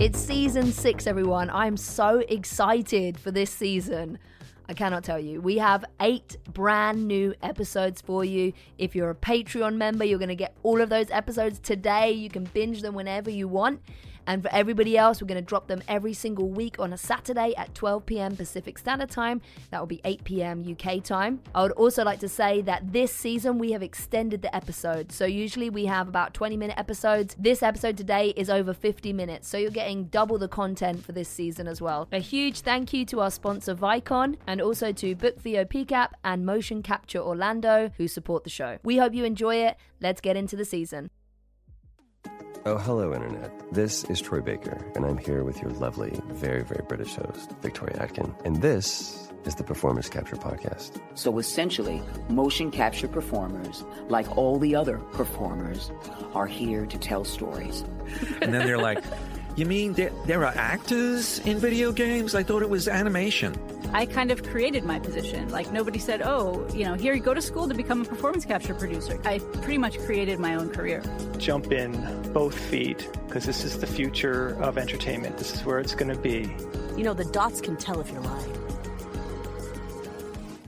It's season six, everyone. I'm so excited for this season. I cannot tell you. We have eight brand new episodes for you. If you're a Patreon member, you're going to get all of those episodes today. You can binge them whenever you want. And for everybody else, we're going to drop them every single week on a Saturday at 12 p.m. Pacific Standard Time. That will be 8 p.m. UK time. I would also like to say that this season we have extended the episode. So usually we have about 20 minute episodes. This episode today is over 50 minutes. So you're getting double the content for this season as well. A huge thank you to our sponsor Vicon and also to Book VO and Motion Capture Orlando who support the show. We hope you enjoy it. Let's get into the season. Oh, hello, Internet. This is Troy Baker, and I'm here with your lovely, very, very British host, Victoria Atkin. And this is the Performance Capture Podcast. So essentially, motion capture performers, like all the other performers, are here to tell stories. and then they're like, You mean there, there are actors in video games? I thought it was animation. I kind of created my position. Like nobody said, "Oh, you know, here you go to school to become a performance capture producer." I pretty much created my own career. Jump in both feet because this is the future of entertainment. This is where it's going to be. You know, the dots can tell if you're lying.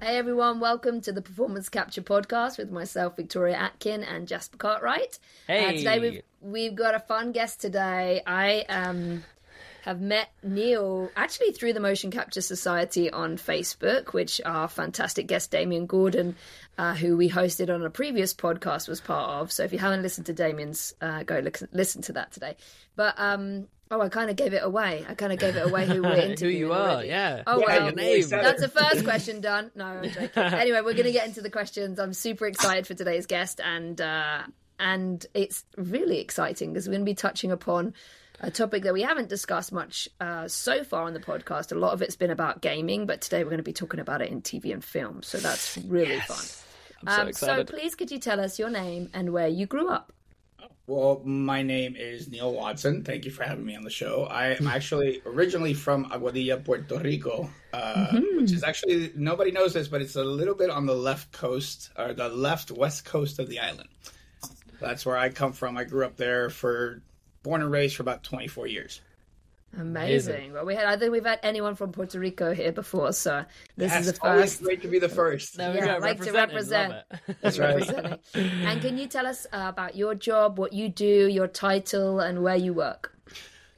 Hey everyone, welcome to the Performance Capture Podcast with myself, Victoria Atkin, and Jasper Cartwright. Hey, uh, today we've we've got a fun guest today. I um have met Neil actually through the Motion Capture Society on Facebook, which our fantastic guest Damien Gordon, uh, who we hosted on a previous podcast, was part of. So if you haven't listened to Damien's, uh, go look, listen to that today. But um, Oh, I kind of gave it away. I kind of gave it away who we're interviewing. who you are, already. yeah. Oh, yeah, well, your name. that's the first question done. No, I'm joking. anyway, we're going to get into the questions. I'm super excited for today's guest, and uh, and it's really exciting because we're going to be touching upon a topic that we haven't discussed much uh, so far on the podcast. A lot of it's been about gaming, but today we're going to be talking about it in TV and film. So that's really yes. fun. I'm so um, excited. So please, could you tell us your name and where you grew up? Well, my name is Neil Watson. Thank you for having me on the show. I am actually originally from Aguadilla, Puerto Rico, uh, mm-hmm. which is actually nobody knows this, but it's a little bit on the left coast or the left west coast of the island. That's where I come from. I grew up there for born and raised for about 24 years. Amazing. Amazing. Well, we had I think we've had anyone from Puerto Rico here before, so this yes, is the first. Always great to be the first. There we yeah, go. like to represent. That's right. and can you tell us uh, about your job, what you do, your title, and where you work?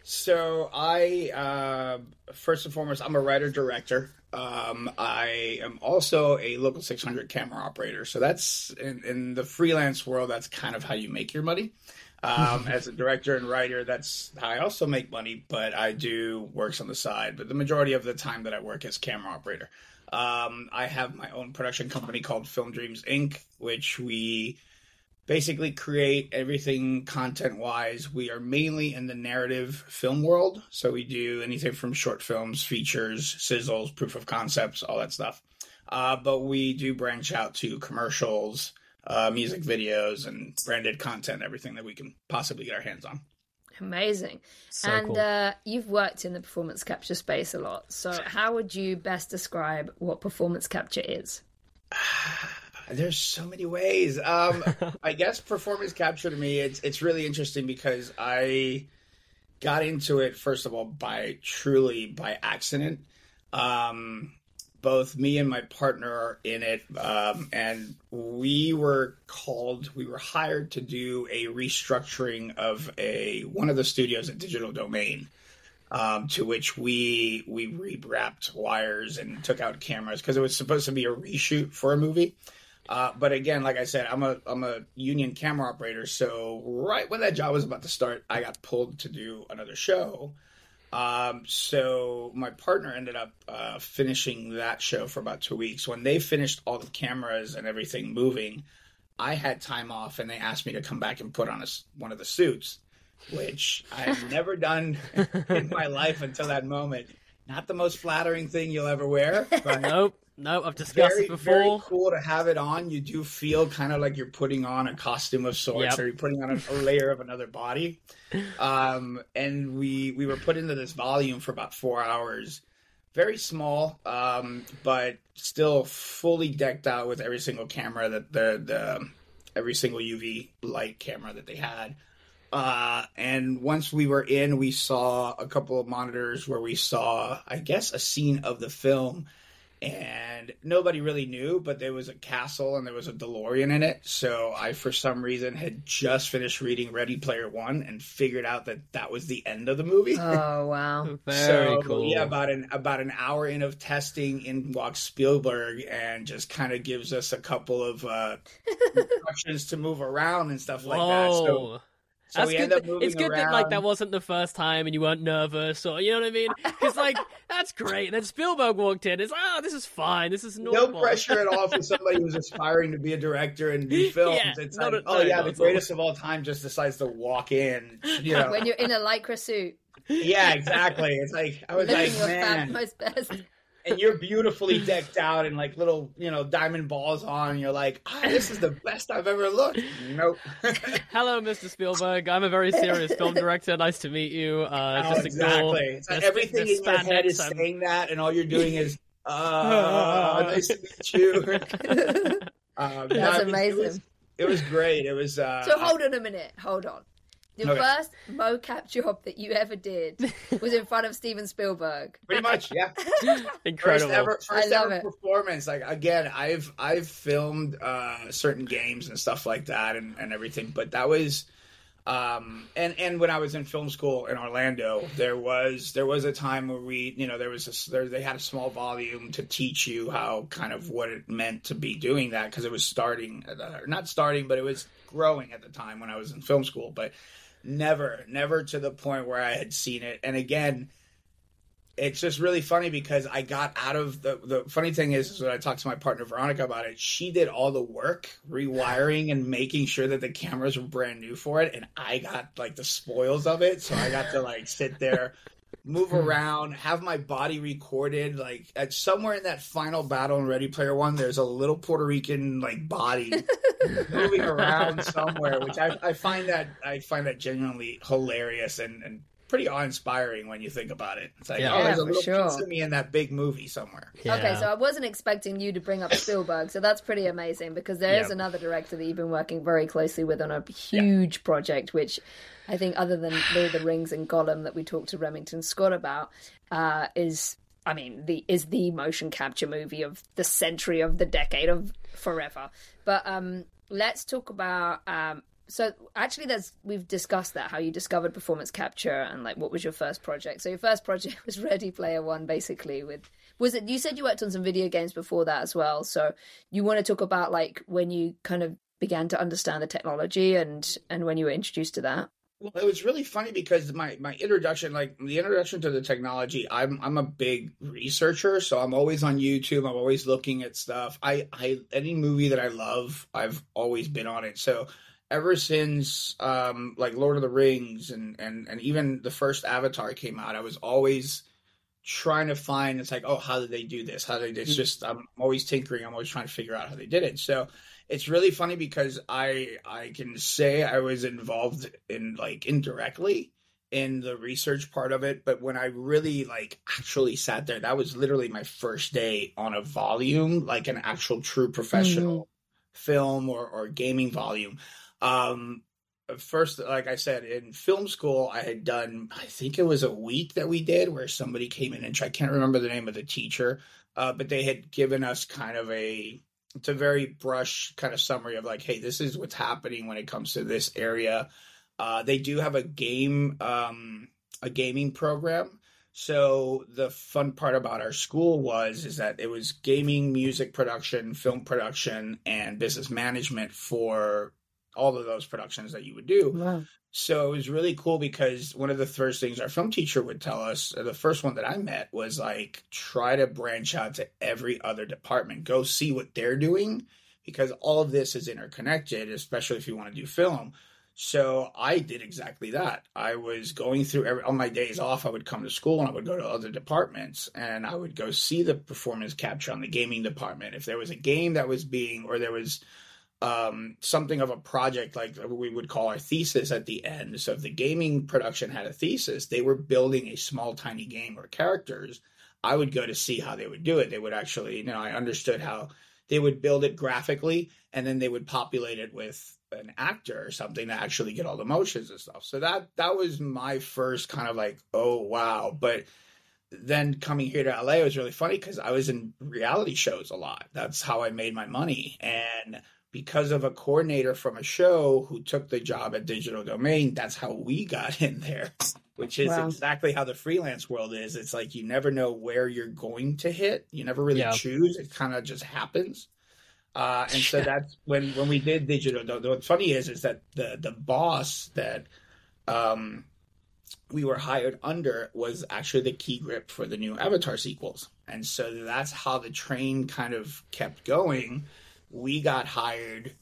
So I, uh, first and foremost, I'm a writer director. Um, I am also a local 600 camera operator. So that's in, in the freelance world. That's kind of how you make your money. Um, as a director and writer, that's how I also make money, but I do works on the side. But the majority of the time that I work as camera operator, um, I have my own production company called Film Dreams Inc., which we basically create everything content wise. We are mainly in the narrative film world, so we do anything from short films, features, sizzles, proof of concepts, all that stuff. Uh, but we do branch out to commercials uh, music videos and branded content, everything that we can possibly get our hands on. Amazing. So and cool. uh, you've worked in the performance capture space a lot. So, how would you best describe what performance capture is? There's so many ways. Um, I guess performance capture to me, it's it's really interesting because I got into it first of all by truly by accident. Um, both me and my partner are in it, um, and we were called. We were hired to do a restructuring of a one of the studios at Digital Domain, um, to which we we rewrapped wires and took out cameras because it was supposed to be a reshoot for a movie. Uh, but again, like I said, I'm a I'm a union camera operator, so right when that job was about to start, I got pulled to do another show. Um, so my partner ended up uh, finishing that show for about two weeks. When they finished all the cameras and everything moving, I had time off, and they asked me to come back and put on a, one of the suits, which I've never done in my life until that moment. Not the most flattering thing you'll ever wear. But nope. No, I've discussed very, it before. Very cool to have it on. You do feel kind of like you're putting on a costume of sorts, Yep. or you're putting on a, a layer of another body. Um, and we we were put into this volume for about four hours, very small, um, but still fully decked out with every single camera that the the every single UV light camera that they had. Uh, and once we were in, we saw a couple of monitors where we saw, I guess, a scene of the film. And nobody really knew, but there was a castle and there was a DeLorean in it. So I, for some reason, had just finished reading Ready Player One and figured out that that was the end of the movie. Oh wow! Very so, cool. Yeah, about an about an hour in of testing, in walks Spielberg and just kind of gives us a couple of uh, instructions to move around and stuff like that. So, Whoa. So That's we good. end up that- moving it's good around. that like that wasn't the first time and you weren't nervous or you know what I mean? Because like that's great. And then Spielberg walked in. It's like, oh, this is fine. This is no pressure at all for somebody who's aspiring to be a director and do films. Yeah, it's not like, a- oh no, yeah, not the at all. greatest of all time just decides to walk in. You know? When you're in a lycra suit, yeah, exactly. It's like I was living like, your man, fab most best. And you're beautifully decked out and like little, you know, diamond balls on. And you're like, ah, this is the best I've ever looked. Nope. Hello, Mr. Spielberg. I'm a very serious film director. Nice to meet you. Uh, Oh, just ignore exactly. It's like everything in your head spandex is and- saying that, and all you're doing is, uh, nice to meet you. Um, no, That's I mean, It was, amazing. it was great. It was. Uh, So hold on a minute. Hold on. The Okay. first mocap job that you ever did was in front of Steven Spielberg. pretty much, yeah. Incredible. First ever, first I love ever it. performance. Like again, I've I've filmed uh, certain games and stuff like that and, and everything, but that was. Um and and when I was in film school in Orlando, there was there was a time where we you know there was a, there they had a small volume to teach you how kind of what it meant to be doing that because it was starting at the, not starting but it was growing at the time when I was in film school, but never never to the point where I had seen it. And again, it's just really funny because I got out of the the funny thing is, is when I talked to my partner Veronica about it, she did all the work rewiring and making sure that the cameras were brand new for it, and I got like the spoils of it. So I got to like sit there, move hmm. around, have my body recorded. Like at somewhere in that final battle in Ready Player One, there's a little Puerto Rican like body moving around somewhere, which I, I find that I find that genuinely hilarious and, and pretty awe inspiring when you think about it. It's like, Yeah. oh, Yeah, there's a for little sure. piece of me in that big movie somewhere. Yeah. Okay, so I wasn't expecting you to bring up Spielberg, so that's pretty amazing because there is Yeah. another director that you've been working very closely with on a huge project, which I think, other than Lord of the Rings and Gollum that we talked to Remington Scott about, uh, is I mean the is the motion capture movie of the century of the decade of forever. But um, let's talk about um, so actually there's we've discussed that how you discovered performance capture and like what was your first project. So your first project was ready player one basically with was it you said you worked on some video games before that as well. So you want to talk about like when you kind of began to understand the technology and and when you were introduced to that Well, it was really funny because my my introduction, like the introduction to the technology, I'm I'm a big researcher, so I'm always on YouTube. I'm always looking at stuff. I I any movie that I love, I've always been on it. So ever since um like Lord of the Rings and and and even the first Avatar came out, I was always trying to find it's like oh how did they do this how did they it's just i'm always tinkering i'm always trying to figure out how they did it so it's really funny because i i can say i was involved in like indirectly in the research part of it but when i really like actually sat there that was literally my first day on a volume like an actual true professional film or, or gaming volume. Um first like i said in film school i had done i think it was a week that we did where somebody came in and i can't remember the name of the teacher uh, but they had given us kind of a it's a very brush kind of summary of like hey this is what's happening when it comes to this area. Uh, they do have a game um, a gaming program. So the fun part about our school was is that it was gaming music production film production and business management for all of those productions that you would do. Wow so it was really cool because one of the first things our film teacher would tell us, the first one that I met was like, try to branch out to every other department, go see what they're doing because all of this is interconnected, especially if you want to do film. So I did exactly that. I was going through every, on my days off, I would come to school and I would go to other departments and I would go see the performance capture on the gaming department. If there was a game that was being, or there was um, something of a project like we would call our thesis at the end. So if the gaming production had a thesis, they were building a small, tiny game or characters. I would go to see how they would do it. They would actually, you know, I understood how they would build it graphically and then they would populate it with an actor or something to actually get all the motions and stuff. So that that was my first kind of like, oh wow. But then coming here to LA was really funny because I was in reality shows a lot. That's how I made my money. And because of a coordinator from a show who took the job at Digital Domain, that's how we got in there, which is Wow. exactly how the freelance world is. It's like you never know where you're going to hit. You never really Yeah. choose. It kind of just happens. Uh, and so that's when when we did digital. Though, what's funny is is that the the boss that um, we were hired under was actually the key grip for the new Avatar sequels, and so that's how the train kind of kept going. We got hired.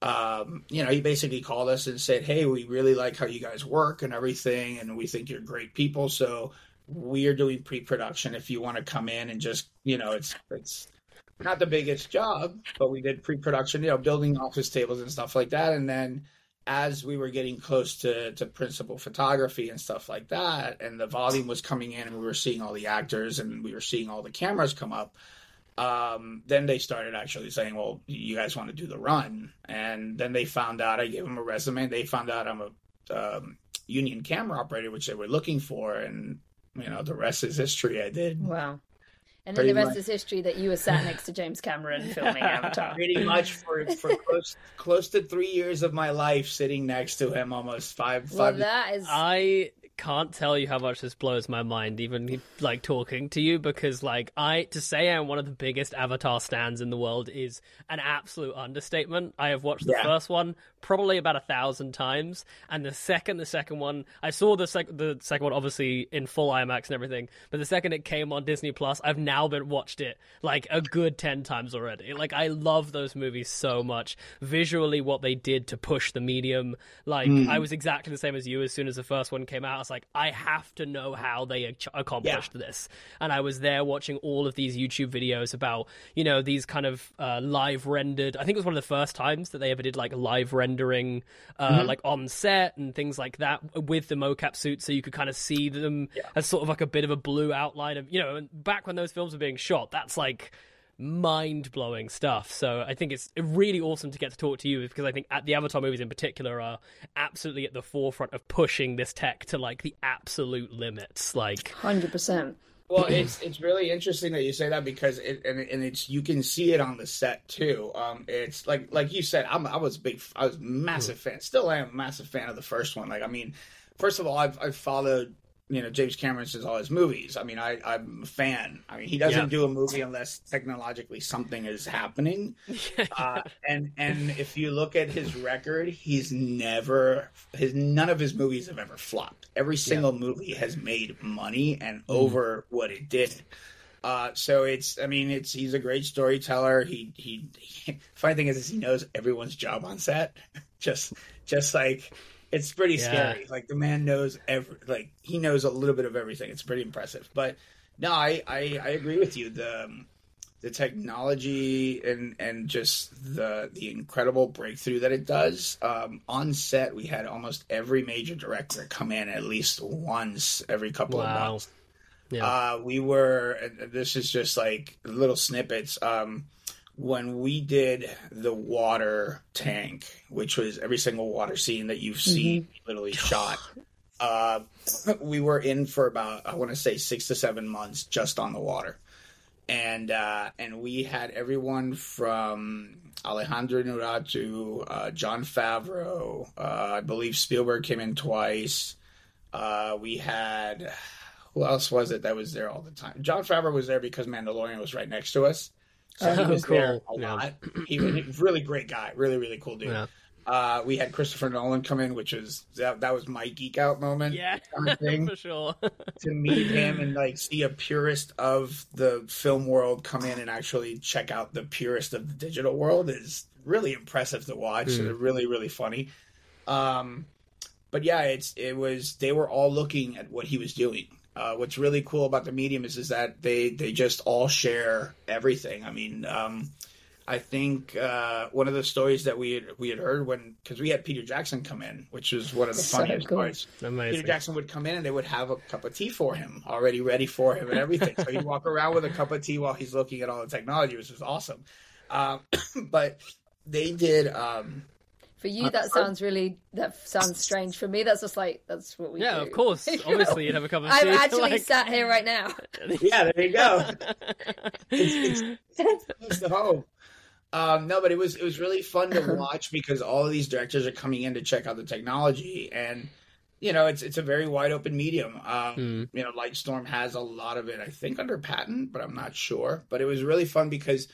Um, you know, he basically called us and said, "Hey, we really like how you guys work and everything, and we think you're great people. So we are doing pre-production. If you want to come in and just, you know, it's it's not the biggest job, but we did pre-production, you know, building office tables and stuff like that. And then as we were getting close to to principal photography and stuff like that, and the volume was coming in, and we were seeing all the actors and we were seeing all the cameras come up. Um, then they started actually saying, "Well, you guys want to do the run?" And then they found out. I gave them a resume. They found out I'm a um, union camera operator, which they were looking for, and you know the rest is history. I did Wow. And then Pretty the rest much. is history that you were sat next to James Cameron filming Avatar. pretty much for for close close to three years of my life sitting next to him, almost five Well, five. that is. I can't tell you how much this blows my mind, even like talking to you, because like I to say I'm one of the biggest Avatar stands in the world is an absolute understatement. I have watched the Yeah. first one probably about a thousand times, and the second, the second one, I saw the sec- the second one obviously in full IMAX and everything, but the second it came on Disney Plus, I've now been watched it like a good ten times already. Like I love those movies so much. Visually, what they did to push the medium, like hmm. I was exactly the same as you. As soon as the first one came out, like, I have to know how they ac- accomplished this. And I was there watching all of these YouTube videos about, you know, these kind of uh, live rendered. I think it was one of the first times that they ever did like live rendering, uh, like on set and things like that with the mocap suit, so you could kind of see them as sort of like a bit of a blue outline of, you know, and back when those films were being shot, that's like mind blowing stuff. So I think it's really awesome to get to talk to you because I think at the Avatar movies in particular are absolutely at the forefront of pushing this tech to like the absolute limits. Like, 100%. Well, it's it's really interesting that you say that because it and, and it's you can see it on the set too. Um, it's like like you said, I'm I was big, I was massive fan, still am a massive fan of the first one. Like, I mean, first of all, I've I've followed you know James Cameron since all his movies. I mean, I I'm a fan. I mean, he doesn't Yeah. do a movie unless technologically something is happening. uh, and and if you look at his record, he's never his none of his movies have ever flopped. Every single movie has made money and over what it did. Uh, so it's I mean it's he's a great storyteller. He he, he funny thing is, is he knows everyone's job on set. just just like it's pretty Yeah. scary. Like the man knows every like he knows a little bit of everything. It's pretty impressive. But no, I I, I agree with you. The um, the technology and and just the the incredible breakthrough that it does. Um, on set, we had almost every major director come in at least once every couple of months. Yeah. Uh, we were. This is just like little snippets. Um, when we did the water tank, which was every single water scene that you've seen literally shot, uh, we were in for about I want to say six to seven months just on the water, and uh, and we had everyone from Alejandro Inarritu, uh, Jon Favreau, uh, I believe Spielberg came in twice. Uh, we had who else was it that was there all the time? Jon Favreau was there because Mandalorian was right next to us. So he Oh, was there cool. a Yeah. lot. He was a really great guy, really really cool dude. Yeah. Uh, we had Christopher Nolan come in, which was that, that was my geek out moment. yeah, kind of for sure. to meet him and like see a purist of the film world come in and actually check out the purist of the digital world is really impressive to watch. It's really really funny. Um, but yeah, it's it was they were all looking at what he was doing. Uh, what's really cool about the medium is is that they they just all share everything. I mean, um, I think uh, one of the stories that we had, we had heard when because we had Peter Jackson come in, which was one of the So funniest cool. stories. Amazing. Peter Jackson would come in and they would have a cup of tea for him, already ready for him and everything. so he'd walk around with a cup of tea while he's looking at all the technology, which was awesome. Um, but they did um, For you, that sounds really that sounds strange. For me, that's just like that's what we do. Yeah, do. of course. Obviously, you'd have a cup of I'm actually like- sat here right now. yeah, there you go. it's, it's close to home. Um, no, but it was it was really fun to watch because all of these directors are coming in to check out the technology, and you know it's it's a very wide open medium. Um, Hmm. You know, Lightstorm has a lot of it, I think, under patent, but I'm not sure. But it was really fun because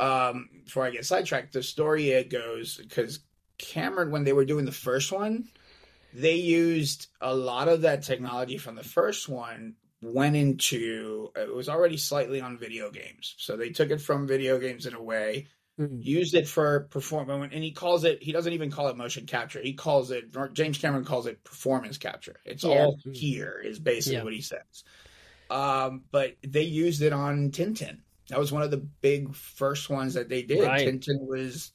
um, before I get sidetracked, the story it goes because Cameron, when they were doing the first one, they used a lot of that technology from the first one went into it was already slightly on video games so they took it from video games in a way Hmm. used it for performance and he calls it he doesn't even call it motion capture he calls it james cameron calls it performance capture it's Yeah. all here is basically Yeah. what he says um but they used it on tintin that was one of the big first ones that they did Right. tintin was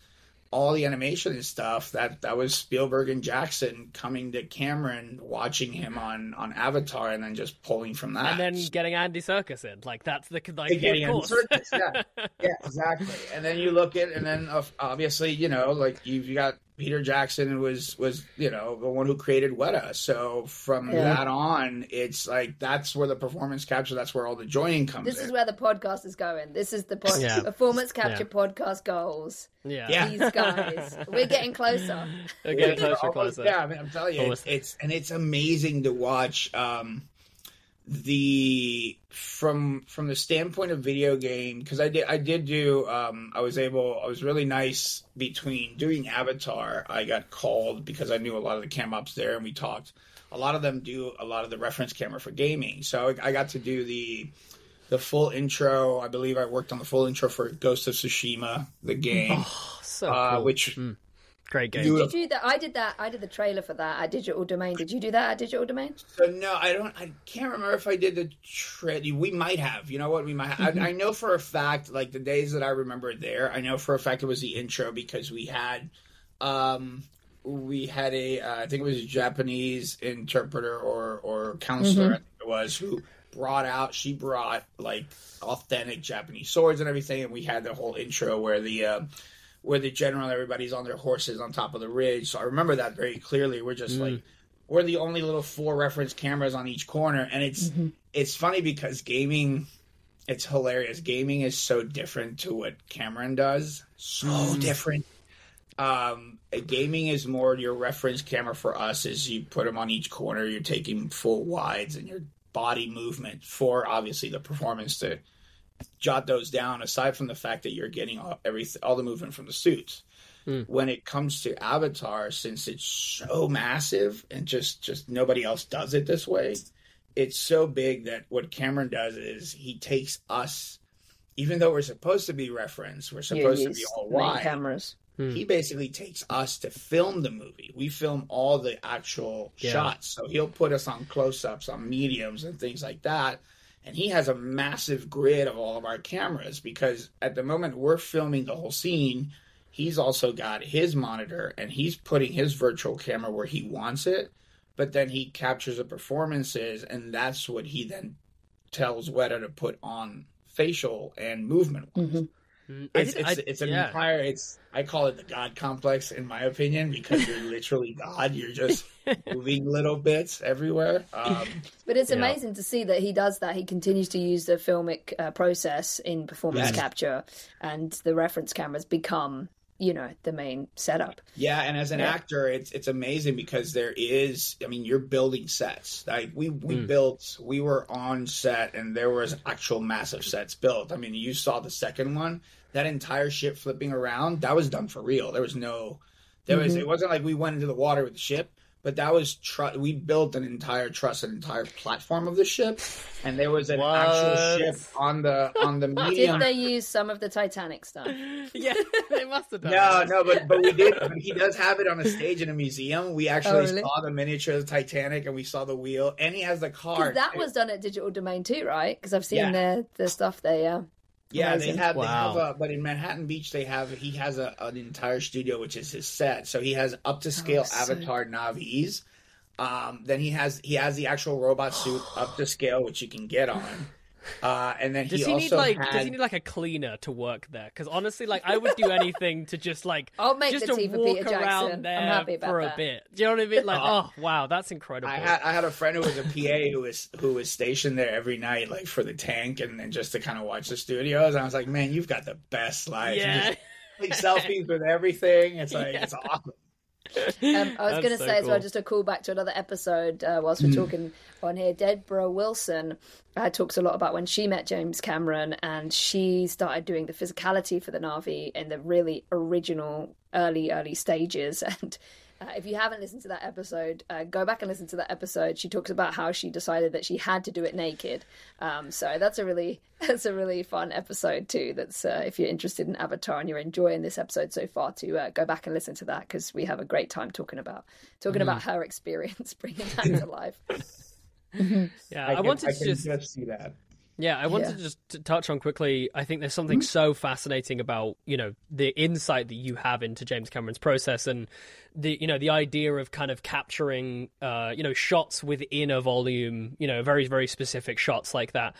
all the animation and stuff that that was Spielberg and Jackson coming to Cameron, watching him on on Avatar, and then just pulling from that. and then getting Andy Serkis in. Like that's the like getting Andy. Serkis, yeah. yeah, exactly. And then you look at, and then obviously, you know, like you've got Peter Jackson was was you know the one who created Weta. So from Yeah. that on, it's like that's where the performance capture, that's where all the joining comes This in. is where the podcast is going. This is the pod- Yeah. performance capture Yeah. podcast goals. yeah. Yeah. These guys, we're getting closer. They're getting Yeah, closer, almost- closer. Yeah, I mean, I'm telling you, it's, it's and it's amazing to watch. Um, the from from the standpoint of video game because I did I did do um I was able I was really nice between doing Avatar. I got called because I knew a lot of the cam ops there and we talked. A lot of them do a lot of the reference camera for gaming. So I got to do the the full intro. I believe I worked on the full intro for Ghost of Tsushima the game. So uh, cool. which great game. you- Did you that? I did that. I did the trailer for that at Digital Domain. Did you do that at Digital Domain? So no, I don't. I can't remember if I did the trade. We might have. You know what? We might. Have. I, I know for a fact, like the days that I remember there, I know for a fact it was the intro because we had, um, we had a. Uh, I think it was a Japanese interpreter or or counselor. I think it was who brought out. She brought like authentic Japanese swords and everything, and we had the whole intro where the. Uh, where the general everybody's on their horses on top of the ridge. So I remember that very clearly. We're just mm. like we're the only little four reference cameras on each corner, and it's mm-hmm. it's funny because gaming, it's hilarious. Gaming is so different to what Cameron does. So mm. different. Um, gaming is more your reference camera for us. Is you put them on each corner. You're taking full wides and your body movement for obviously the performance to jot those down aside from the fact that you're getting all, every, all the movement from the suits hmm. when it comes to avatar since it's so massive and just just nobody else does it this way it's so big that what cameron does is he takes us even though we're supposed to be reference we're supposed to be all wide cameras. he hmm. basically takes us to film the movie. We film all the actual Yeah. shots. So he'll put us on close ups, on mediums, and things like that. And he has a massive grid of all of our cameras because at the moment we're filming the whole scene, he's also got his monitor and he's putting his virtual camera where he wants it. But then he captures the performances, and that's what he then tells Weta to put on facial and movement Mm, I it's did- it's, I- it's an yeah. entire it's I call it the God complex in my opinion because you're literally God. You're just moving little bits everywhere. Um, But it's Yeah. amazing to see that he does that. He continues to use the filmic uh, process in performance Yes. capture, and the reference cameras become, you know, the main setup. yeah, and as an Yeah. actor, it's it's amazing because there is. I mean, you're building sets. Like we we Hmm. built, we were on set, and there was actual massive sets built. I mean, you saw the second one. That entire ship flipping around, that was done for real. There was no, there was. It wasn't like we went into the water with the ship. But that was tr- we built an entire truss, an entire platform of the ship, and there was an actual ship on the on the medium. Did they use some of the Titanic stuff? yeah, they must have done. No, that. no, but but we did. But he does have it on a stage in a museum. We actually Oh, really? saw the miniature of the Titanic, and we saw the wheel, and he has the car. Because that was done at Digital Domain too, right? Because I've seen Yeah. their the stuff there. Yeah. Yeah. amazing. They have, they have a, but in Manhattan Beach, they have he has a, an entire studio, which is his set. So he has up to scale Oh. Avatar Na'vis. Um, then he has he has the actual robot suit up to scale, which you can get on. Uh, and then Does he, he, also need like had, does he need like a cleaner to work there? Because honestly, like I would do anything to just like I'll make just the to walk Peter Jackson. around I'm there happy about for a bit. Do you know what I mean? Like, oh wow, that's incredible. I had I had a friend who was a PA who was who was stationed there every night, like for the tank, and then just to kind of watch the studios. And I was like, man, you've got the best life. You Yeah. just take selfies with everything. It's like it's awesome. Um, I was That's going to so say as well, just a call back to another episode uh, whilst we're Mm. talking on here. Deborah Wilson uh, talks a lot about when she met James Cameron and she started doing the physicality for the Na'vi in the really original early, early stages. And uh, if you haven't listened to that episode, uh, go back and listen to that episode. She talks about how she decided that she had to do it naked. Um, so that's a really that's a really fun episode too. That's uh, if you're interested in Avatar and you're enjoying this episode so far, to uh, go back and listen to that because we have a great time talking about talking Mm. about her experience bringing that to life. yeah, I, I, can, wanted I to can just just see that. Yeah, I wanted Yeah. to just to touch on quickly. I think there's something so fascinating about you know the insight that you have into James Cameron's process and the you know the idea of kind of capturing uh you know shots within a volume, you know very very specific shots like that.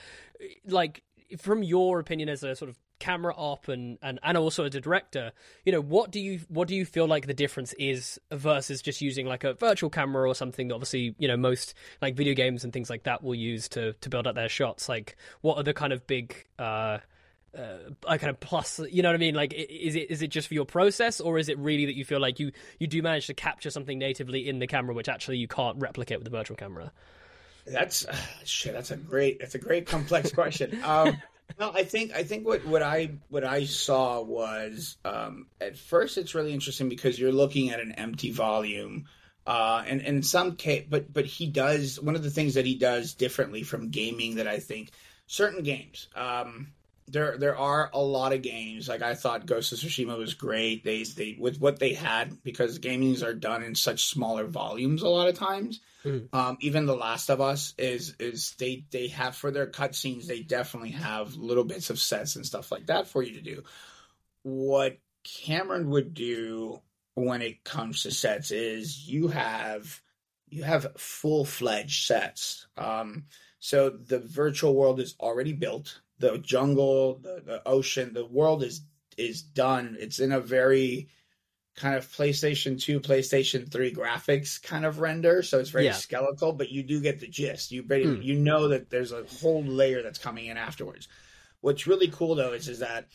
Like from your opinion as a sort of camera op and, and and also as a director, you know what do you what do you feel like the difference is versus just using like a virtual camera or something that obviously you know most like video games and things like that will use to to build up their shots like what are the kind of big uh uh, a kind of plus, you know what I mean? Like, is it is it just for your process, or is it really that you feel like you you do manage to capture something natively in the camera, which actually you can't replicate with the virtual camera? That's uh, shit. That's a great. That's a great complex question. Um, no, I think I think what what I what I saw was um, at first it's really interesting because you're looking at an empty volume. Uh, and, and in some case, but but he does one of the things that he does differently from gaming that I think certain games. Um, there there are a lot of games like I thought Ghost of Tsushima was great. They they with what they had because gamings are done in such smaller volumes a lot of times. Um, even The Last of Us is is they they have for their cutscenes they definitely have little bits of sets and stuff like that for you to do. What Cameron would do when it comes to sets is you have you have full fledged sets. Um, so the virtual world is already built. The jungle, the, the ocean, the world is is done. It's in a very kind of PlayStation 2, PlayStation 3 graphics kind of render. So it's very Yeah. skeletal, but you do get the gist. You Hmm. you know that there's a whole layer that's coming in afterwards. What's really cool though is is that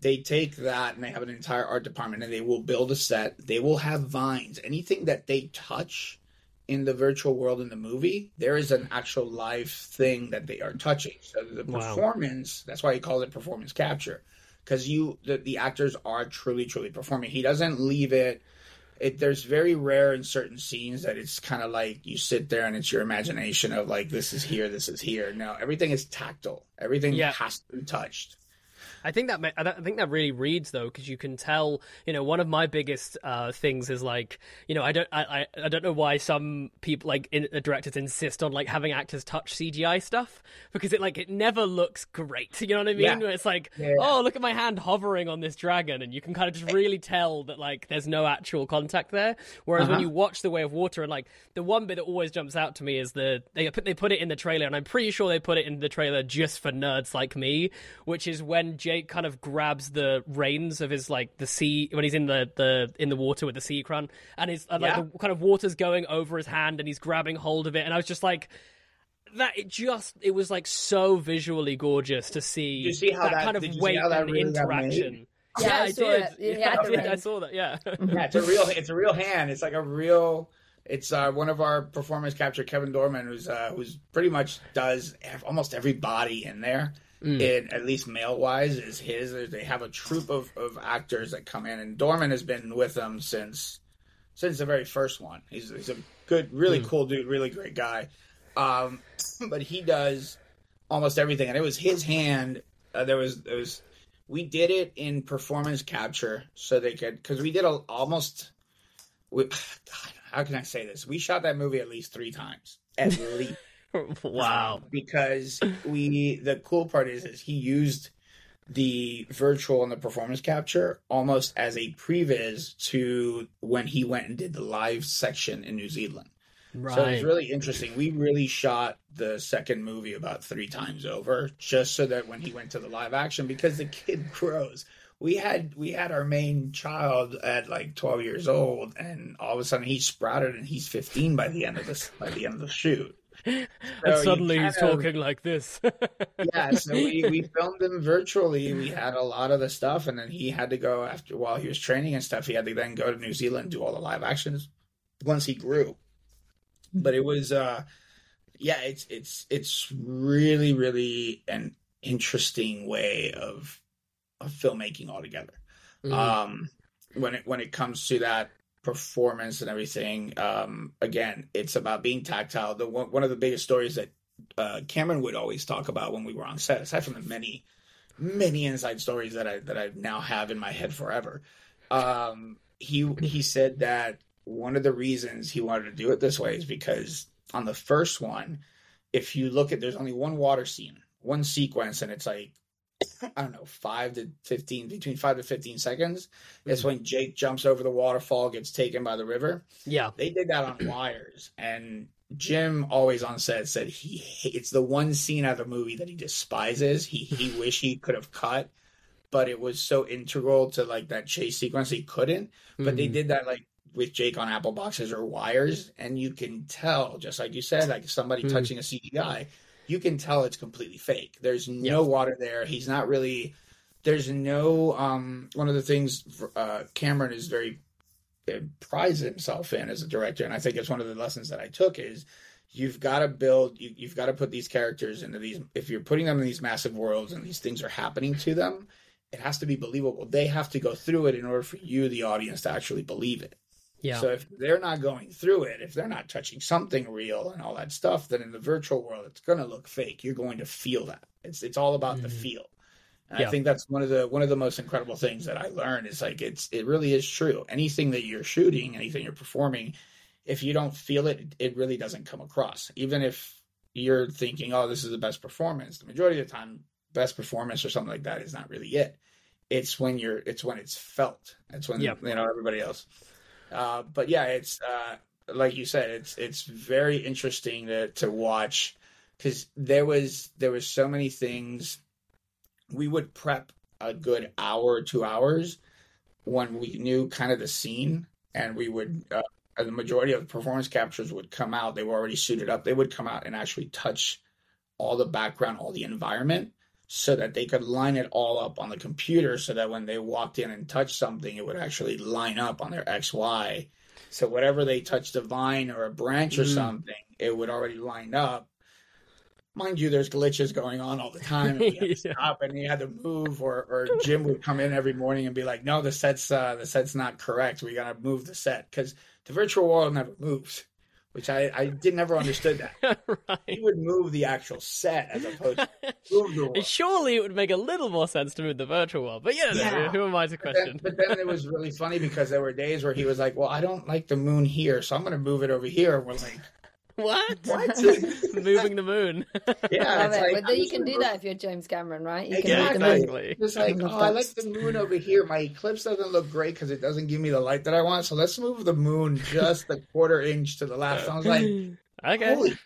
they take that and they have an entire art department and they will build a set. They will have vines. Anything that they touch in the virtual world in the movie, there is an actual live thing that they are touching. So the Wow. performance, that's why he calls it performance capture. Because you the, the actors are truly, truly performing. He doesn't leave it it there's very rare in certain scenes that it's kind of like you sit there and it's your imagination of like this is here, this is here. No, everything is tactile. Everything Yeah. has to be touched. I think that I think that really reads though because you can tell. You know, one of my biggest uh, things is like, you know, I don't, I, I, I don't know why some people like in, uh, directors insist on like having actors touch CGI stuff because it like it never looks great. You know what I mean? Yeah. Where it's like, Yeah. oh, look at my hand hovering on this dragon, and you can kind of just really tell that like there's no actual contact there. Whereas when Uh-huh. you watch The Way of Water and like the one bit that always jumps out to me is the they put they put it in the trailer, and I'm pretty sure they put it in the trailer just for nerds like me, which is when Jake kind of grabs the reins of his like the sea when he's in the the in the water with the sea crown, and his and, like Yeah. the kind of water's going over his hand, and he's grabbing hold of it, and I was just like. That it just it was like so visually gorgeous to see, you see how that- kind of did you see weight how that and really interaction. Yeah, Yeah, I I, saw did. it. Yeah, Yeah, I I did. I saw that. Yeah. Yeah, it's a real it's a real hand. It's like a real it's uh, one of our performance capture Kevin Dorman who's uh, who's pretty much does ev- almost every body in there. In at least male wise is his. They have a troupe of, of actors that come in, and Dorman has been with them since since the very first one. He's, he's a good, really cool dude, really great guy. Um, but he does almost everything, and it was his hand. Uh, there was there was we did it in performance capture so they could because we did a, almost. We, God, how can I say this? We shot that movie at least three times, at least. wow. Um, because we the cool part is is he used the virtual and the performance capture almost as a previs to when he went and did the live section in New Zealand. Right. So it's really interesting. We really shot the second movie about three times over, just so that when he went to the live action, because the kid grows. We had we had our main child at like twelve years old, and all of a sudden he sprouted, and he's fifteen by the end of this by the end of the shoot. and So suddenly he's of- talking like this. yeah, so we, we filmed him virtually. We had a lot of the stuff, and then he had to go after while he was training and stuff. He had to then go to New Zealand and do all the live actions once he grew. But it was, uh, yeah, it's it's it's really really an interesting way of of filmmaking altogether. Mhm. Um, when it when it comes to that performance and everything, um, again, it's about being tactile. The one, one of the biggest stories that uh, Cameron would always talk about when we were on set, aside from the many, many inside stories that I that I now have in my head forever. Um, he he said that one of the reasons he wanted to do it this way is because on the first one, if you look at, there's only one water scene, one sequence, and it's like I don't know, five to fifteen, between five to fifteen seconds. It's when Jake jumps over the waterfall, gets taken by the river. yeah. They did that on wires, and Jim always on set said he it's the one scene out of the movie that he despises. He he wish he could have cut, but it was so integral to like that chase sequence he couldn't. But they Mhm. did that like with Jake on Apple boxes or wires, and you can tell, just like you said, like somebody Mhm. touching a CGI, you can tell it's completely fake. There's no water there. He's not really. There's no. Um, one of the things uh, Cameron is very uh, prides himself in as a director, and I think it's one of the lessons that I took is you've got to build. You, you've got to put these characters into these. If you're putting them in these massive worlds and these things are happening to them, it has to be believable. They have to go through it in order for you, the audience, to actually believe it. Yeah. So if they're not going through it, if they're not touching something real and all that stuff, then in the virtual world it's going to look fake. You're going to feel that. It's it's all about the mm-hmm. feel. And Yeah. I think that's one of the one of the most incredible things that I learned is like it's it really is true. Anything that you're shooting, anything you're performing, if you don't feel it, it really doesn't come across. Even if you're thinking, "Oh, this is the best performance," the majority of the time, best performance or something like that is not really it. It's when you're. It's when it's felt. It's when Yeah. you know everybody else. Uh, but yeah, it's uh, like you said, it's it's very interesting to to watch because there was there was so many things. We would prep a good hour two hours when we knew kind of the scene, and we would. Uh, and the majority of the performance captures would come out. They were already suited up. They would come out and actually touch all the background, all the environment, so that they could line it all up on the computer so that when they walked in and touched something, it would actually line up on their XY. So whatever they touched a vine or a branch or Mm. something, it would already line up. Mind you, there's glitches going on all the time. And to Yeah. stop and you had to move, or, or Jim would come in every morning and be like, "No, the set's uh, the set's not correct. We gotta move the set because the virtual world never moves." Which I I did never understood that. He would move the actual set as opposed to move the world. Surely it would make a little more sense to move the virtual world, but yeah, no, Yeah. who am I to But then, question? but then it was really funny because there were days where he was like, "Well, I don't like the moon here, so I'm going to move it over here." We're like, What? "What?" Moving the moon. yeah, Love it's it. like, but then you can do that if you're James Cameron, right? You can Yeah, move the moon. exactly. It's like, oh, I like the moon over here. My eclipse doesn't look great because it doesn't give me the light that I want. So let's move the moon just a quarter inch to the left. I was like, Okay. holy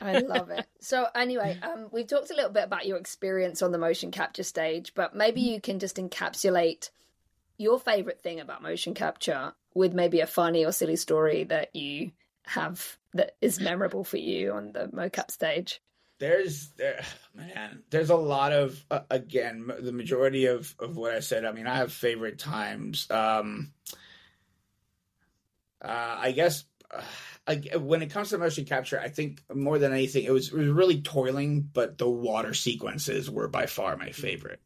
I love it. So anyway, um, we've talked a little bit about your experience on the motion capture stage, but maybe you can just encapsulate your favorite thing about motion capture with maybe a funny or silly story that you have that is memorable for you on the mocap stage. there's there man there's a lot of uh, again the majority of of what i said. I mean i have favorite times. Um uh i guess uh, I, when it comes to motion capture i think more than anything it was it was really toiling but the water sequences were by far my favorite.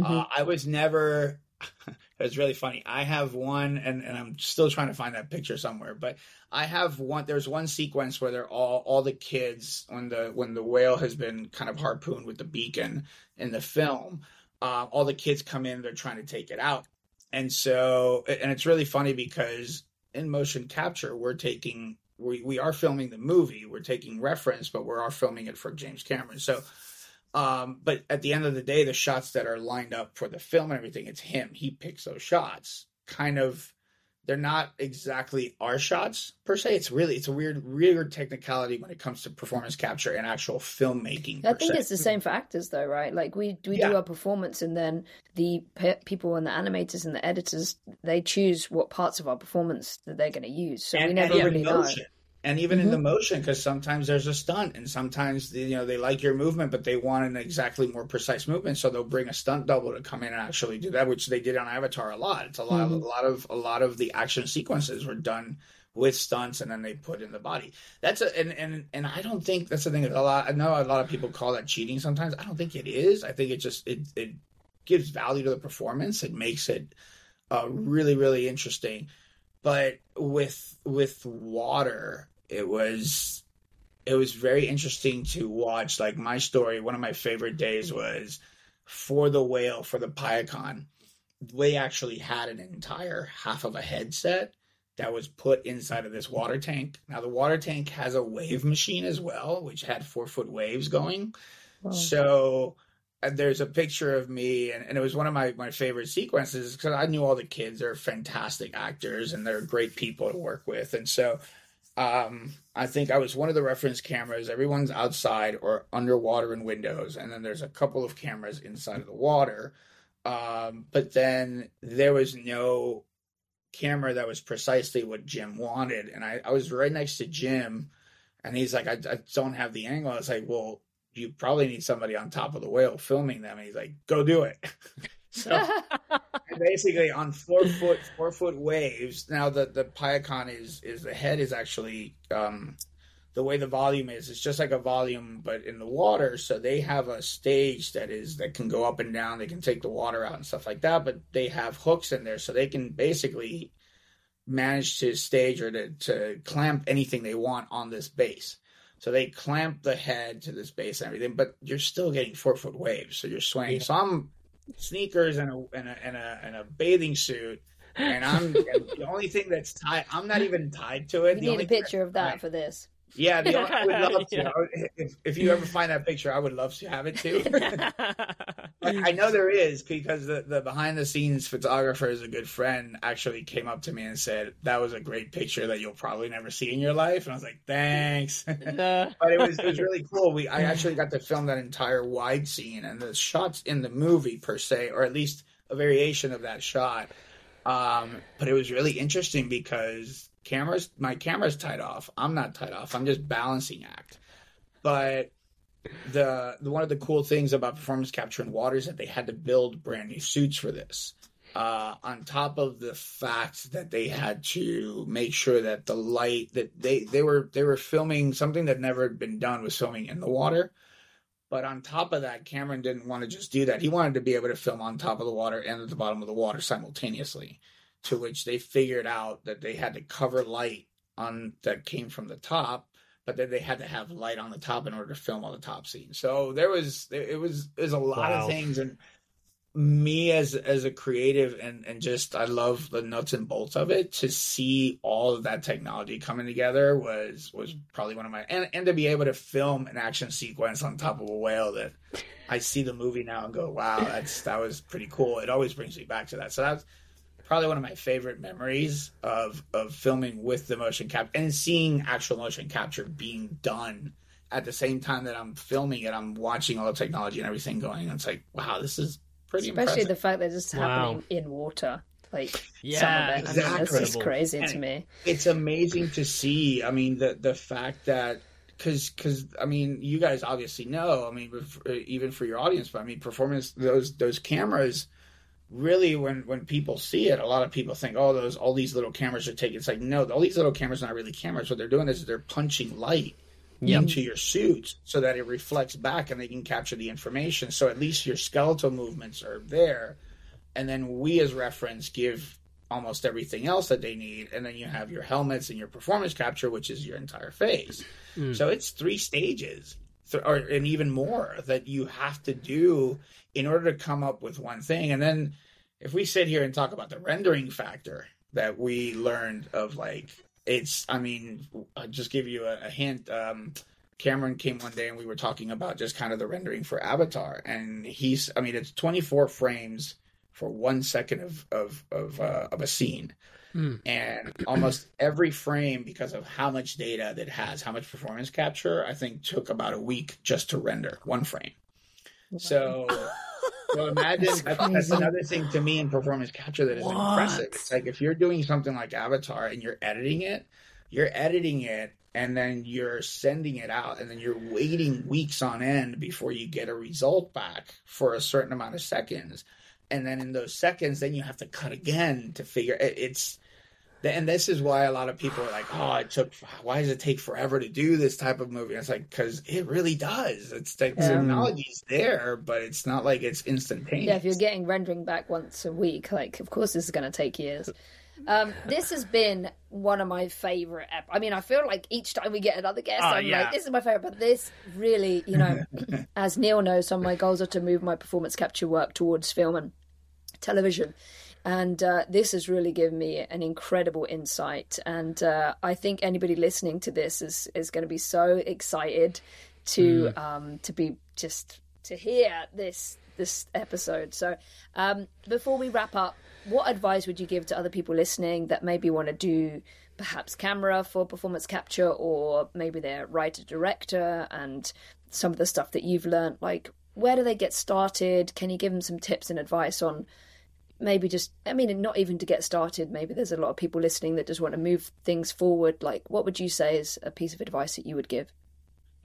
Uh, i was never it was really funny i have one and, and i'm still trying to find that picture somewhere but I have one. There's one sequence where they're all all the kids when the when the whale has been kind of harpooned with the beacon in the film. Uh, all the kids come in. They're trying to take it out, and so and it's really funny because in motion capture we're taking we we are filming the movie. We're taking reference, but we are filming it for James Cameron. So. Um, but at the end of the day, the shots that are lined up for the film and everything, it's him. He picks those shots. Kind of they're not exactly our shots per se. It's really it's a weird weird technicality when it comes to performance capture and actual filmmaking. I think se. it's the same for actors, though, right? Like we we Yeah. do our performance, and then the pe- people and the animators and the editors they choose what parts of our performance that they're going to use. So we never and really know. And even in Mhm. the motion, because sometimes there's a stunt, and sometimes you know they like your movement, but they want an exactly more precise movement, so they'll bring a stunt double to come in and actually do that, which they did on Avatar a lot. It's a lot, of, a lot of a lot of the action sequences were done with stunts, and then they put in the body. That's a and and and I don't think that's the thing. A lot, I know a lot of people call that cheating. Sometimes I don't think it is. I think it just it it gives value to the performance. It makes it uh, really really interesting but with with water it was it was very interesting to watch. Like my story one of my favorite days was for the whale for the Payakan they actually had an entire half of a headset that was put inside of this water tank. Now the water tank has a wave machine as well which had four foot waves going. So uh, there's a picture of me, and, and it was one of my, my favorite sequences because I knew all the kids. They're fantastic actors and they're great people to work with. And so um, I think I was one of the reference cameras. Everyone's outside or underwater in windows, and then there's a couple of cameras inside of the water. Um, but then there was no camera that was precisely what Jim wanted. And I, I was right next to Jim, and he's like, I, I don't have the angle. I was like, well, you probably need somebody on top of the whale filming them. And he's like, go do it. so basically on four foot four foot waves. Now the the Payakan is is the head is actually um the way the volume is. It's just like a volume, but in the water. So they have a stage that is that can go up and down. They can take the water out and stuff like that. But they have hooks in there, so they can basically manage to stage or to, to clamp anything they want on this base. So they clamp the head to this base and everything, but you're still getting four foot waves, so you're swaying. So I'm sneakers and a and a and a, and a bathing suit, and I'm and the only thing that's tied. I'm not even tied to it. We The need a picture of that for this. Yeah, the I would love to. Yeah. Would- If, if you ever find that picture, I would love to have it too. I know there is because the, the behind the scenes photographer is a good friend. Actually, came up to me and said that was a great picture that you'll probably never see in your life. And I was like, thanks. but it was it was really cool. We I actually got to film that entire wide scene and the shots in the movie per se, or at least a variation of that shot. Um, but it was really interesting because cameras, my camera's tied off. I'm not tied off. I'm just balancing act. But the, the one of the cool things about performance capture in water is that they had to build brand new suits for this. Uh, on top of the fact that they had to make sure that the light that they they were they were filming something that never had been done was filming in the water. But on top of that, Cameron didn't want to just do that. He wanted to be able to film on top of the water and at the bottom of the water simultaneously. To which they figured out that they had to cover light on that came from the top, but then they had to have light on the top in order to film all the top scenes. So there was it was there's a lot Wow. of things and me as as a creative and and just I love the nuts and bolts of it to see all of that technology coming together was was probably one of my and and to be able to film an action sequence on top of a whale that I see the movie now and go wow that's that was pretty cool it always brings me back to that so that's probably one of my favorite memories of of filming with the motion capture and seeing actual motion capture being done at the same time that I'm filming it I'm watching all the technology and everything going and it's like wow this is pretty Especially the fact that it's Wow. happening in water. Like some Yeah, of it. I mean, that's just incredible. crazy to me. it's amazing to see. I mean, the the fact that because because I mean, you guys obviously know. I mean, even for your audience, but I mean, performance those those cameras. Really, when when people see it, a lot of people think, "Oh, those all these little cameras are taking." It's like, no, all these little cameras are not really cameras. What they're doing is they're punching light into your suit so that it reflects back and they can capture the information. So at least your skeletal movements are there, and then we as reference give almost everything else that they need, and then you have your helmets and your performance capture, which is your entire face. Hmm. So it's three stages, th- or and even more that you have to do in order to come up with one thing. And then if we sit here and talk about the rendering factor that we learned of, like it's, I mean, I'll just give you a, a hint. Um, Cameron came one day and we were talking about just kind of the rendering for Avatar, and he's, I mean, it's 24 frames for one second of of of, uh, of a scene, Hmm. and almost every frame, because of how much data that it has, how much performance capture, I think took about a week just to render one frame. So. So imagine That's that's, that's another thing to me in performance capture that is What? impressive. It's like if you're doing something like Avatar and you're editing it, you're editing it and then you're sending it out and then you're waiting weeks on end before you get a result back for a certain amount of seconds. And then in those seconds, then you have to cut again to figure it, it's and this is why a lot of people are like, "Oh, it took. Why does it take forever to do this type of movie?" It's like because it really does. It's like Yeah. technology's there, but it's not like it's instantaneous. Yeah, if you're getting rendering back once a week, like, of course, this is going to take years. Um, this has been one of my favorite. Ep- I mean, I feel like each time we get another guest, Oh, I'm yeah. like, this is my favorite. But this really, you know, as Neil knows, some of my goals are to move my performance capture work towards film and television. And uh, this has really given me an incredible insight. And uh, I think anybody listening to this is, is going to be so excited to um, to be just to hear this this episode. So um, before we wrap up, what advice would you give to other people listening that maybe want to do perhaps camera for performance capture, or maybe they're writer director and some of the stuff that you've learned? Like, where do they get started? Can you give them some tips and advice on? Maybe just i mean not even to get started maybe there's a lot of people listening that just want to move things forward. Like what would you say is a piece of advice that you would give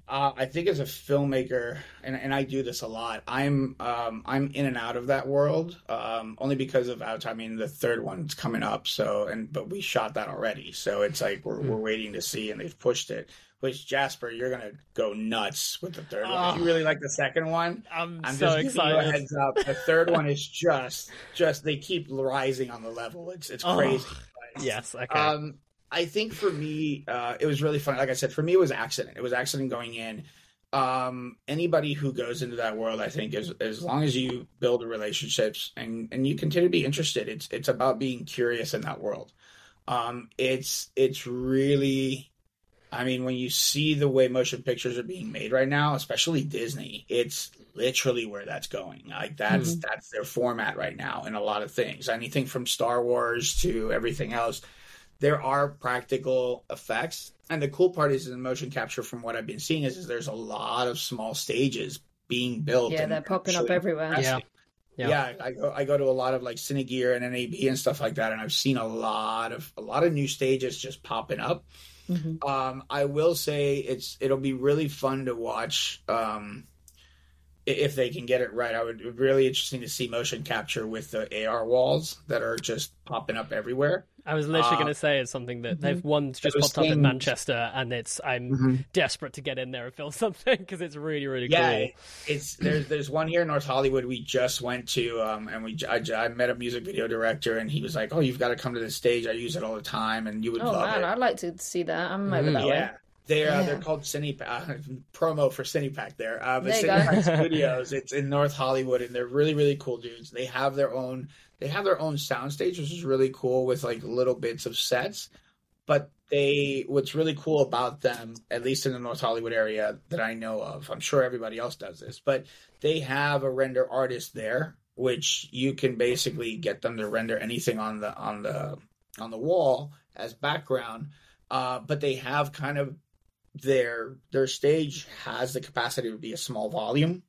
Uh, I think as a filmmaker, and, and I do this a lot. I'm um, I'm in and out of that world, um, only because of Avatar. I mean, the third one's coming up, so and but we shot that already, so it's like we're we're waiting to see, and they've pushed it. Which Jasper, you're gonna go nuts with the third one. If you really like the second one, I'm, I'm so just giving you a excited. heads up. The third one is just just they keep rising on the level. It's it's Oh, crazy. Yes, okay. Um, I think for me, uh, it was really fun. Like I said, for me, it was accident. It was accident going in. Um, anybody who goes into that world, I think, is as long as you build relationships and and you continue to be interested, it's it's about being curious in that world. Um, it's it's really, I mean, when you see the way motion pictures are being made right now, especially Disney, it's literally where that's going. Like that's that's their format right now in a lot of things. Anything from Star Wars to everything else there are practical effects and the cool part is in motion capture from what i've been seeing is, is there's a lot of small stages being built yeah and they're popping up actually everywhere Yeah. yeah, Yeah. I go I go to a lot of like Cinegear and NAB and stuff like that, and I've seen a lot of a lot of new stages just popping up. Mhm. Um, I will say it's it'll be really fun to watch um, if they can get it right. I would it'd be really interesting to see motion capture with the AR walls that are just popping up everywhere. I was literally uh, going to say it's something that they've one's just those popped up in Manchester, and it's I'm desperate to get in there and film something because it's really really Yeah, cool. it's there's there's one here in North Hollywood we just went to, um, and we I, I met a music video director, and he was like, "Oh, you've got to come to this stage. I use it all the time, and you would oh love man it." i'd like to see that i'm over that yeah, way they're uh, Yeah. they're called Cine uh, promo for Cinepack there. Uh, but Cinepack. Studios, it's in North Hollywood, and they're really really cool dudes. They have their own they have their own soundstage, which is really cool with like little bits of sets. But they what's really cool about them, at least in the North Hollywood area that I know of, I'm sure everybody else does this, but they have a render artist there, which you can basically get them to render anything on the on the on the wall as background. Uh, but they have kind of their their stage has the capacity to be a small volume.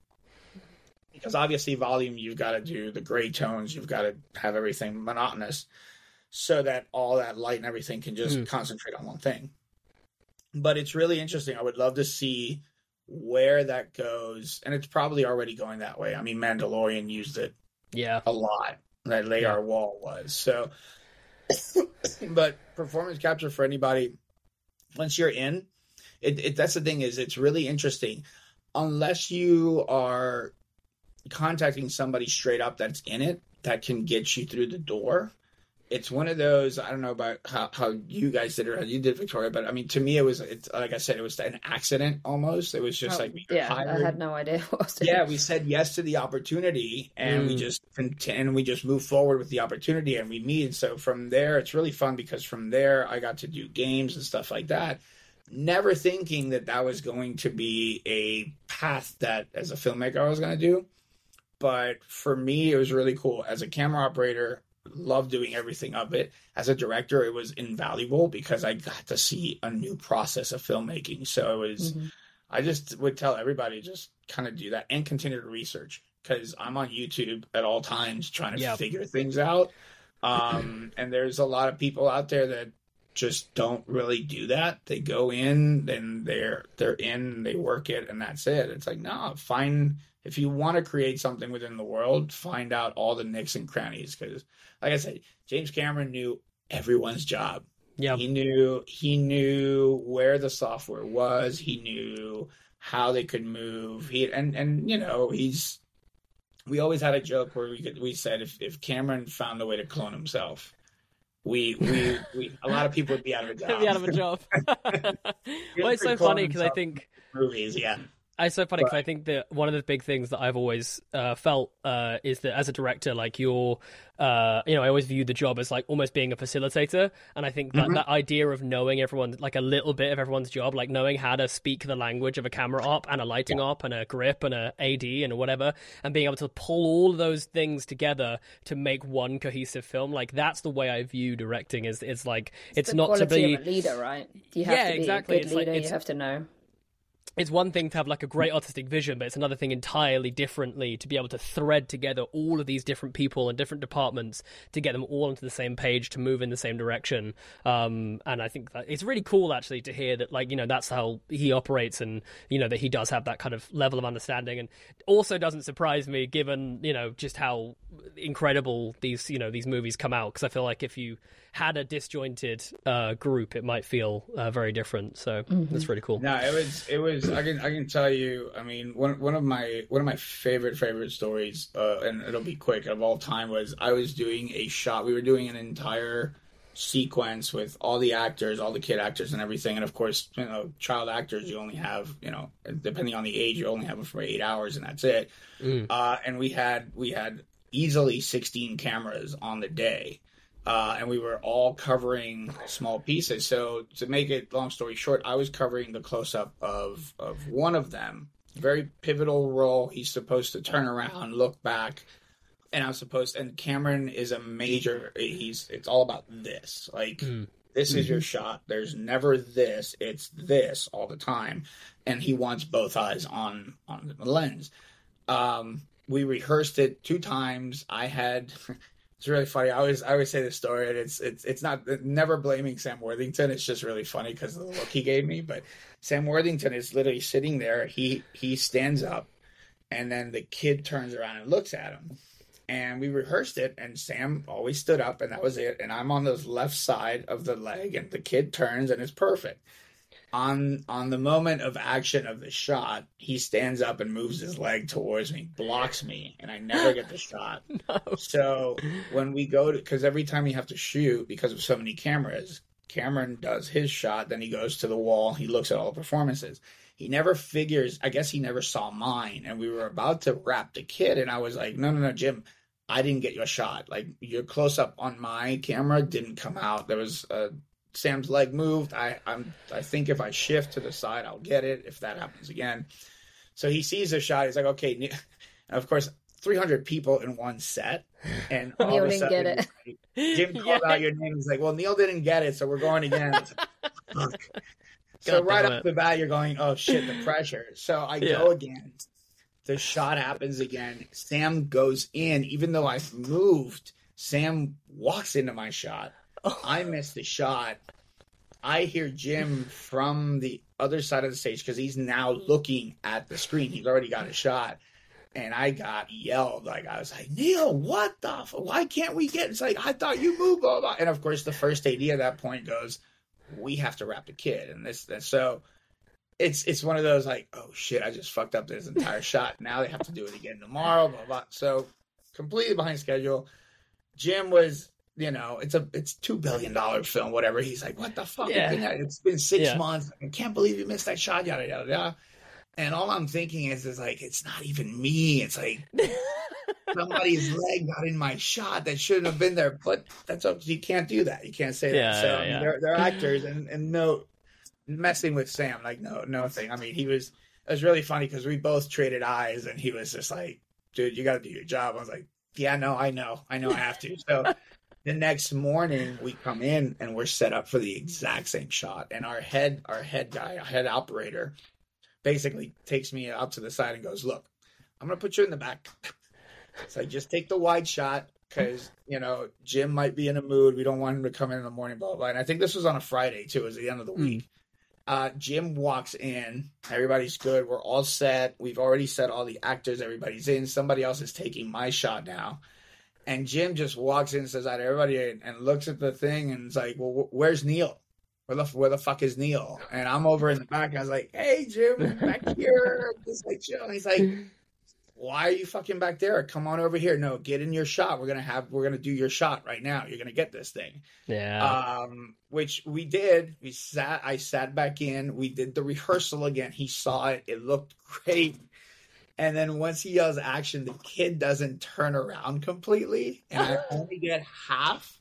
Because obviously volume you've got to do the gray tones you've got to have everything monotonous so that all that light and everything can just Mm. concentrate on one thing. But it's really interesting. I would love to see where that goes and it's probably already going that way. I mean mandalorian used it Yeah, a lot that layer wall was. So but performance capture for anybody once you're in it, it that's the thing is it's really interesting unless you are contacting somebody straight up that's in it that can get you through the door it's one of those i don't know about how, how you guys did it or how you did victoria but i mean to me it was it's like i said it was an accident almost it was just Oh, like we yeah i had no idea what I was doing. yeah, we said yes to the opportunity, and we Mm. just and we just move forward with the opportunity, and we meet. And so from there, it's really fun because from there, I got to do games and stuff like that. Never thinking that that was going to be a path that, as a filmmaker, I was going to do. but for me, it was really cool as a camera operator. Love doing everything of it. As a director, it was invaluable because I got to see a new process of filmmaking. So it was, Mhm. I just would tell everybody just kind of do that and continue to research because I'm on YouTube at all times trying to Yeah. figure things out. Um, and there's a lot of people out there that just don't really do that. They go in, then they're they're in, they work it, and that's it. It's like no, find if you want to create something within the world, find out all the nicks and crannies. Because, like I said, James Cameron knew everyone's job. Yeah. He knew he knew where the software was. He knew how they could move. He and and you know he's. We always had a joke where we could, we said if if Cameron found a way to clone himself, we we, we a lot of people would be out of a job. be out of a job. well, it's so funny because I think movies, yeah. It's so funny because But- I think that one of the big things that I've always uh, felt uh, is that as a director, like you're, uh, you know, I always view the job as like almost being a facilitator, and I think that Mhm. that idea of knowing everyone, like a little bit of everyone's job, like knowing how to speak the language of a camera op and a lighting op and a grip and a AD and whatever, and being able to pull all of those things together to make one cohesive film, like that's the way I view directing. Is it's like it's, the not to be of a leader, right? You have Yeah, to be exactly. a good It's like- leader. it's- You have to know. It's one thing to have like a great artistic vision, but it's another thing entirely differently to be able to thread together all of these different people and different departments to get them all onto the same page to move in the same direction. Um, and I think that it's really cool actually to hear that like you know that's how he operates and you know that he does have that kind of level of understanding and also doesn't surprise me given you know just how incredible these you know these movies come out because I feel like if you had a disjointed uh, group it might feel uh, very different. So that's really cool. No, it was it was I can I can tell you, I mean, one one of my one of my favorite favorite stories, uh, and it'll be quick of all time was I was doing a shot. We were doing an entire sequence with all the actors, all the kid actors and everything. And of course, you know, child actors you only have, you know, depending on the age, you only have them for eight hours and that's it. Mm. Uh, and we had we had easily sixteen cameras on the day. Uh, and we were all covering small pieces. So to make it long story short, I was covering the close up of of one of them. Very pivotal role. He's supposed to turn around, look back, and I'm supposed. And Cameron is a major. He's. It's all about this. Like this is your shot. There's never this. It's this all the time, and he wants both eyes on on the lens. Um, we rehearsed it two times. I had. It's really funny. I always I always say this story, and it's it's it's not never blaming Sam Worthington. It's just really funny because of the look he gave me. But Sam Worthington is literally sitting there. He he stands up, and then the kid turns around and looks at him. And we rehearsed it, and Sam always stood up, and that was it. And I'm on the left side of the leg, and the kid turns, and it's perfect. On on the moment of action of the shot, he stands up and moves his leg towards me, blocks me, and I never get the shot. no. So when we go to, because every time you have to shoot because of so many cameras, Cameron does his shot, then he goes to the wall, he looks at all the performances. He never figures, I guess he never saw mine. And we were about to wrap the kid, and I was like, no, no, no, Jim, I didn't get your shot. Like your close up on my camera didn't come out. There was uh, Sam's leg moved. I, I'm, I think if I shift to the side, I'll get it if that happens again. So he sees the shot. He's like, okay. And of course, 300 people in one set. And all Neil of a didn't sudden, get it. Jim called out your name. He's like, well, Neil didn't get it, so we're going again. Like, Fuck. So right damn off the bat, you're going, oh shit, the pressure. So I Yeah. go again. The shot happens again. Sam goes in, even though I've moved. Sam walks into my shot. I miss the shot. I hear Jim from the other side of the stage because he's now mm. looking at the screen. He's already got a shot. And I got yelled. Like, I was like, Neil, what the? F- why can't we get? It's like, I thought you moved. Blah, blah. And of course, the first AD at that point goes, we have to wrap the kid. And this, this. So it's it's one of those like, oh shit, I just fucked up this entire shot. Now they have to do it again tomorrow. Blah blah. So completely behind schedule. Jim was, you know, it's a it's two billion dollar film, whatever. He's like, what the fuck? Yeah. Uh, it's been six Yeah. months. I can't believe you missed that shot. Yada yada yada. And all I'm thinking is, is like, it's not even me. It's like somebody's leg got in my shot that shouldn't have been there. But that's okay. you can't do that. You can't say Yeah, that. So yeah. they're they're actors, and and no messing with Sam, like no no thing. I mean, he was it was really funny because we both traded eyes, and he was just like dude, you got to do your job. I was like, yeah, no, I know, I know, I have to. So the next morning we come in and we're set up for the exact same shot, and our head, our head guy, our head operator, basically takes me out to the side and goes, look, I'm gonna put you in the back. so I just take the wide shot because you know Jim might be in a mood. We don't want him to come in in the morning, blah blah. blah. And I think this was on a Friday too. It was the end of the week. Uh, Jim walks in. Everybody's good. We're all set. We've already set all the actors. Everybody's in. Somebody else is taking my shot now. And Jim just walks in, and says hi to everybody, and, and looks at the thing, and it's like, "Well, wh- where's Neil? Where the where the fuck is Neil?" And I'm over in the back. And I was like, "Hey, Jim, back here." Just like chill. He's like, why are you fucking back there? Come on over here. No, get in your shot. We're gonna have we're gonna do your shot right now. You're gonna get this thing. Yeah. Um, which we did. We sat. I sat back in. We did the rehearsal again. He saw it. It looked great. And then once he yells action, the kid doesn't turn around completely, and I only get half.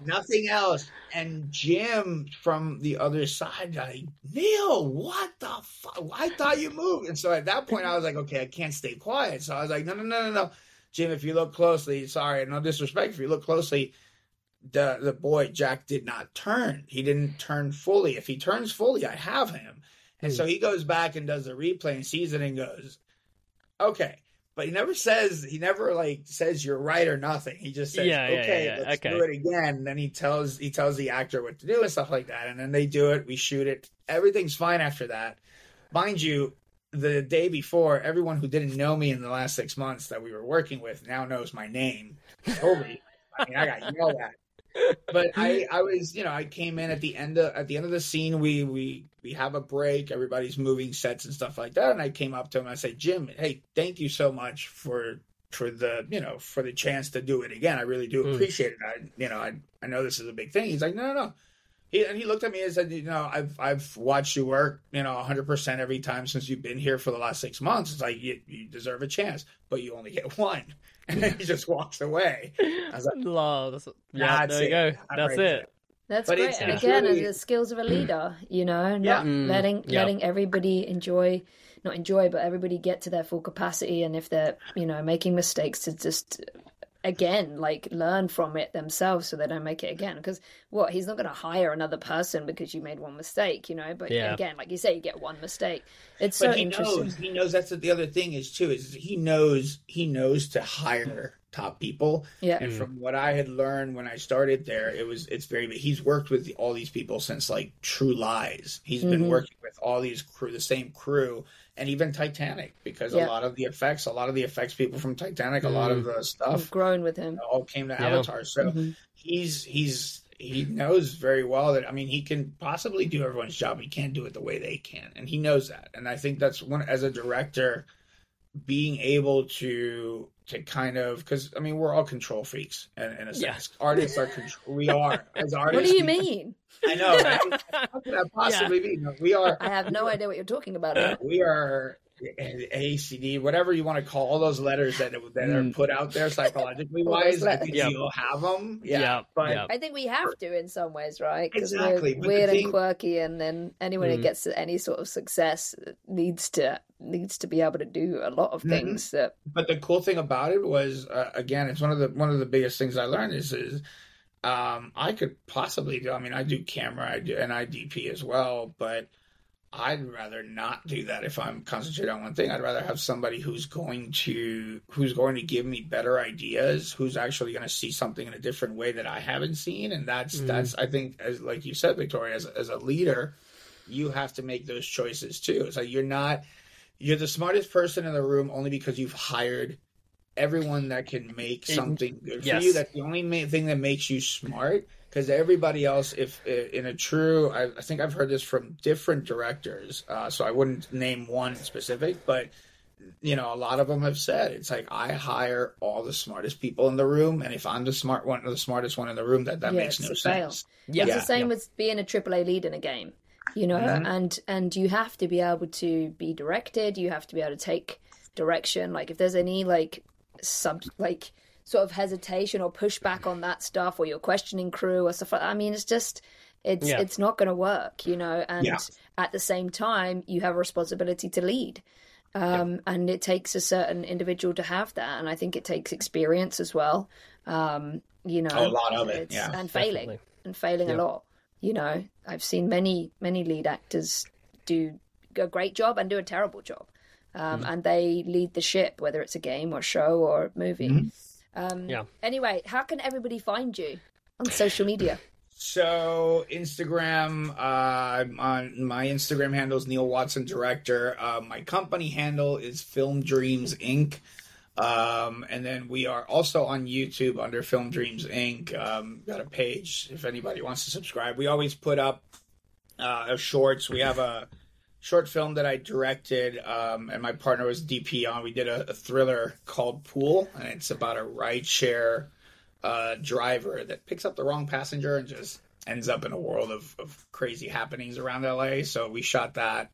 Nothing else. And Jim from the other side, like, Neil, what the fuck? I thought you moved. And so at that point, I was like, okay, I can't stay quiet. So I was like, no, no, no, no, no. Jim, if you look closely, sorry, no disrespect, if you look closely, the the boy Jack did not turn. He didn't turn fully. If he turns fully, I have him. And hmm. so he goes back and does the replay and sees it and goes, okay. But he never says he never like says you're right or nothing. He just says, Yeah, okay, yeah, yeah, let's okay. do it again. And then he tells he tells the actor what to do and stuff like that. And then they do it. We shoot it. Everything's fine after that. Mind you, the day before, everyone who didn't know me in the last six months that we were working with now knows my name. Toby. I mean, I got yelled at. But I, I was, you know, I came in at the end of at the end of the scene. We we we have a break. Everybody's moving sets and stuff like that. And I came up to him. and I said, Jim, hey, thank you so much for for the you know for the chance to do it again. I really do Mm. appreciate it. I you know I I know this is a big thing. He's like, no, no, no. He, and he looked at me and said, "You know, I've I've watched you work, you know, 100 percent every time since you've been here for the last six months. It's like you, you deserve a chance, but you only get one." And then he just walks away. I was like, Love. That's, yeah, That's there you it. go. That's right it. That's But great. it's- and it's again, really- the skills of a leader, you know, not Mm, letting yeah. letting everybody enjoy, not enjoy, but everybody get to their full capacity. And if they're, you know, making mistakes, to just again like learn from it themselves so they don't make it again. Because what he's not going to hire another person because you made one mistake, you know. But Yeah. again, like you say, you get one mistake. It's but so he interesting. knows. He knows that's the other thing is too is he knows he knows to hire top people. Yeah. And from what I had learned when I started there, it was it's very. He's worked with all these people since like True Lies. He's been Mhm. working with all these crew, the same crew, and even Titanic because Yeah. a lot of the effects, a lot of the effects people from Titanic, a lot of the I've stuff grown with him. all came to Yeah. Avatar. So Mhm. he's he's he knows very well that I mean he can possibly do everyone's job. He can't do it the way they can, and he knows that. And I think that's one as a director, being able to to kind of because I mean we're all control freaks in, in a sense. Yeah. Artists are control. We are as artists. What do you mean? I know. right? How could that possibly be? No, We are I have no idea what you're talking about. we are ACD, whatever you want to call all those letters that that are Mm. put out there psychologically All those wise. I letters. think Yeah. we all have them. Yeah, Yeah, but yeah. I think we have to in some ways, right? Because Exactly, we're weird thing- and quirky, and then anyone Mm. who gets any sort of success needs to needs to be able to do a lot of Mhm. things that but the cool thing about it was uh, again it's one of the one of the biggest things i learned is is um i could possibly do i mean i do camera i do and i dp as well but i'd rather not do that if i'm concentrating on one thing i'd rather have somebody who's going to who's going to give me better ideas who's actually going to see something in a different way that i haven't seen and that's Mhm. that's i think as like you said victoria as, as a leader you have to make those choices too it's like you're not you're the smartest person in the room only because you've hired everyone that can make It- something good for yes. you. That's the only ma- thing that makes you smart. Because everybody else, if in a true, I, I think I've heard this from different directors. Uh, so I wouldn't name one specific, but you know, a lot of them have said it's like I hire all the smartest people in the room, and if I'm the smart one, or the smartest one in the room, that that Yeah, makes no fail. sense. Yeah. it's Yeah. the same with being a AAA lead in a game, you know, Mhm. and and you have to be able to be directed. You have to be able to take direction. Like if there's any like sub like sort of hesitation or pushback on that stuff, or you're questioning crew or stuff like that. I mean, it's just it's Yeah. it's not going to work, you know. And Yeah. at the same time, you have a responsibility to lead. Um, And it takes a certain individual to have that. And I think it takes experience as well. Um, you know, Oh, a lot of it, yeah, and failing definitely. and failing a lot. You know, I've seen many, many lead actors do a great job and do a terrible job. Um, Mm-hmm. And they lead the ship, whether it's a game or show or movie. Mm-hmm. Um, Yeah. Anyway, how can everybody find you on social media? So Instagram, uh, on my Instagram handle is Neil Watson Director. Uh, my company handle is Film Dreams Inc. Um, and then we are also on YouTube under Film Dreams Inc. Um, got a page if anybody wants to subscribe. We always put up uh, shorts. We have a short film that I directed, um, and my partner was DP on. We did a, a thriller called Pool, and it's about a ride share uh, driver that picks up the wrong passenger and just ends up in a world of, of crazy happenings around LA. So we shot that.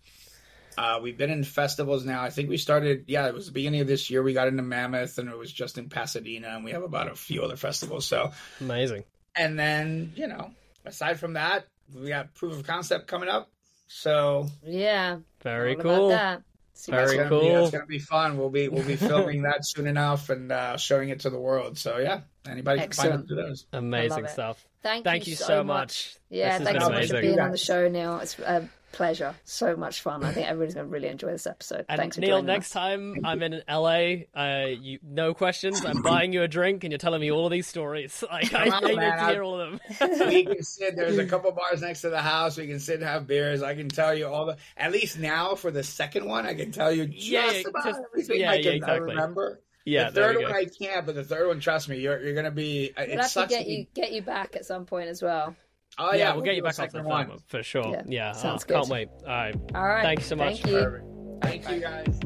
Uh, we've been in festivals now. I think we started, yeah, it was the beginning of this year. We got into Mammoth and it was just in Pasadena, and we have about a few other festivals. So, Amazing. and then, you know, aside from that, we got proof of concept coming up. So Yeah. Very cool. About that. Very that's what's gonna be, cool. that's gonna be fun. We'll be we'll be filming that soon enough and uh, showing it to the world. So yeah, anybody can find Excellent. it through those. Amazing stuff. Thank, Thank you so much. Yeah, This has thanks so much for being on the show, Neil. It's a pleasure. So much fun. I think everybody's going to really enjoy this episode. And thanks for Neil, joining next us. time I'm in LA, uh, you no questions. I'm buying you a drink, and you're telling me all of these stories. Like I, on, need man. to hear all of them. we can sit. There's a couple bars next to the house. We can sit and have beers. I can tell you all the. At least now for the second one, I can tell you just Yeah, yeah, about just- everything yeah, I yeah, can exactly. remember. yeah, the third one I can't, but the third one, trust me, you're you're gonna be. It We'll have to sucks. get be- you get you back at some point as well. Oh yeah, yeah, we'll get you back after the second third one. one for sure. Yeah, Yeah, sounds oh, can't wait. All right, All right. Thank you so much. Thank you. Perfect. Thank you guys.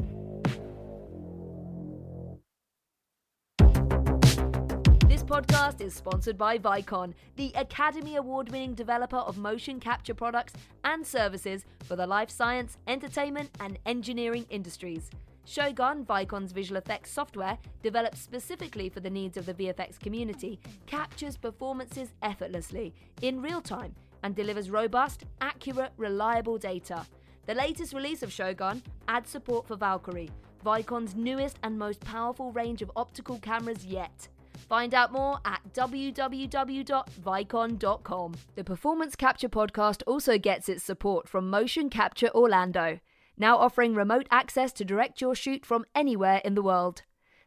This podcast is sponsored by Vicon, the Academy Award winning developer of motion capture products and services for the life science, entertainment, and engineering industries. Shogun, Vicon's visual effects software, developed specifically for the needs of the VFX community, captures performances effortlessly, in real time, and delivers robust, accurate, reliable data. The latest release of Shogun adds support for Valkyrie, Vicon's newest and most powerful range of optical cameras yet. Find out more at www.vicon.com. The Performance Capture podcast also gets its support from Motion Capture Orlando, now offering remote access to direct your shoot from anywhere in the world.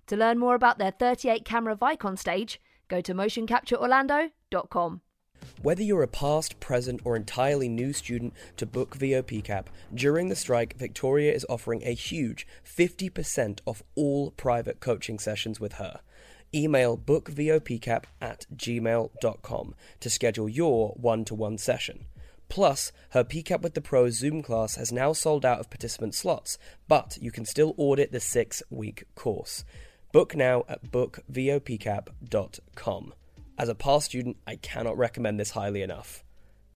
To learn more about their 38 camera Vicon stage, go to motioncaptureorlando.com. Whether you're a past, present, or entirely new student to Book VOPCAP, during the strike, Victoria is offering a huge 50% off all private coaching sessions with her. Email bookvopcap at gmail.com to schedule your one to one session. Plus, her PCAP with the Pro Zoom class has now sold out of participant slots, but you can still audit the six week course. Book now at bookvopcap.com. As a past student, I cannot recommend this highly enough.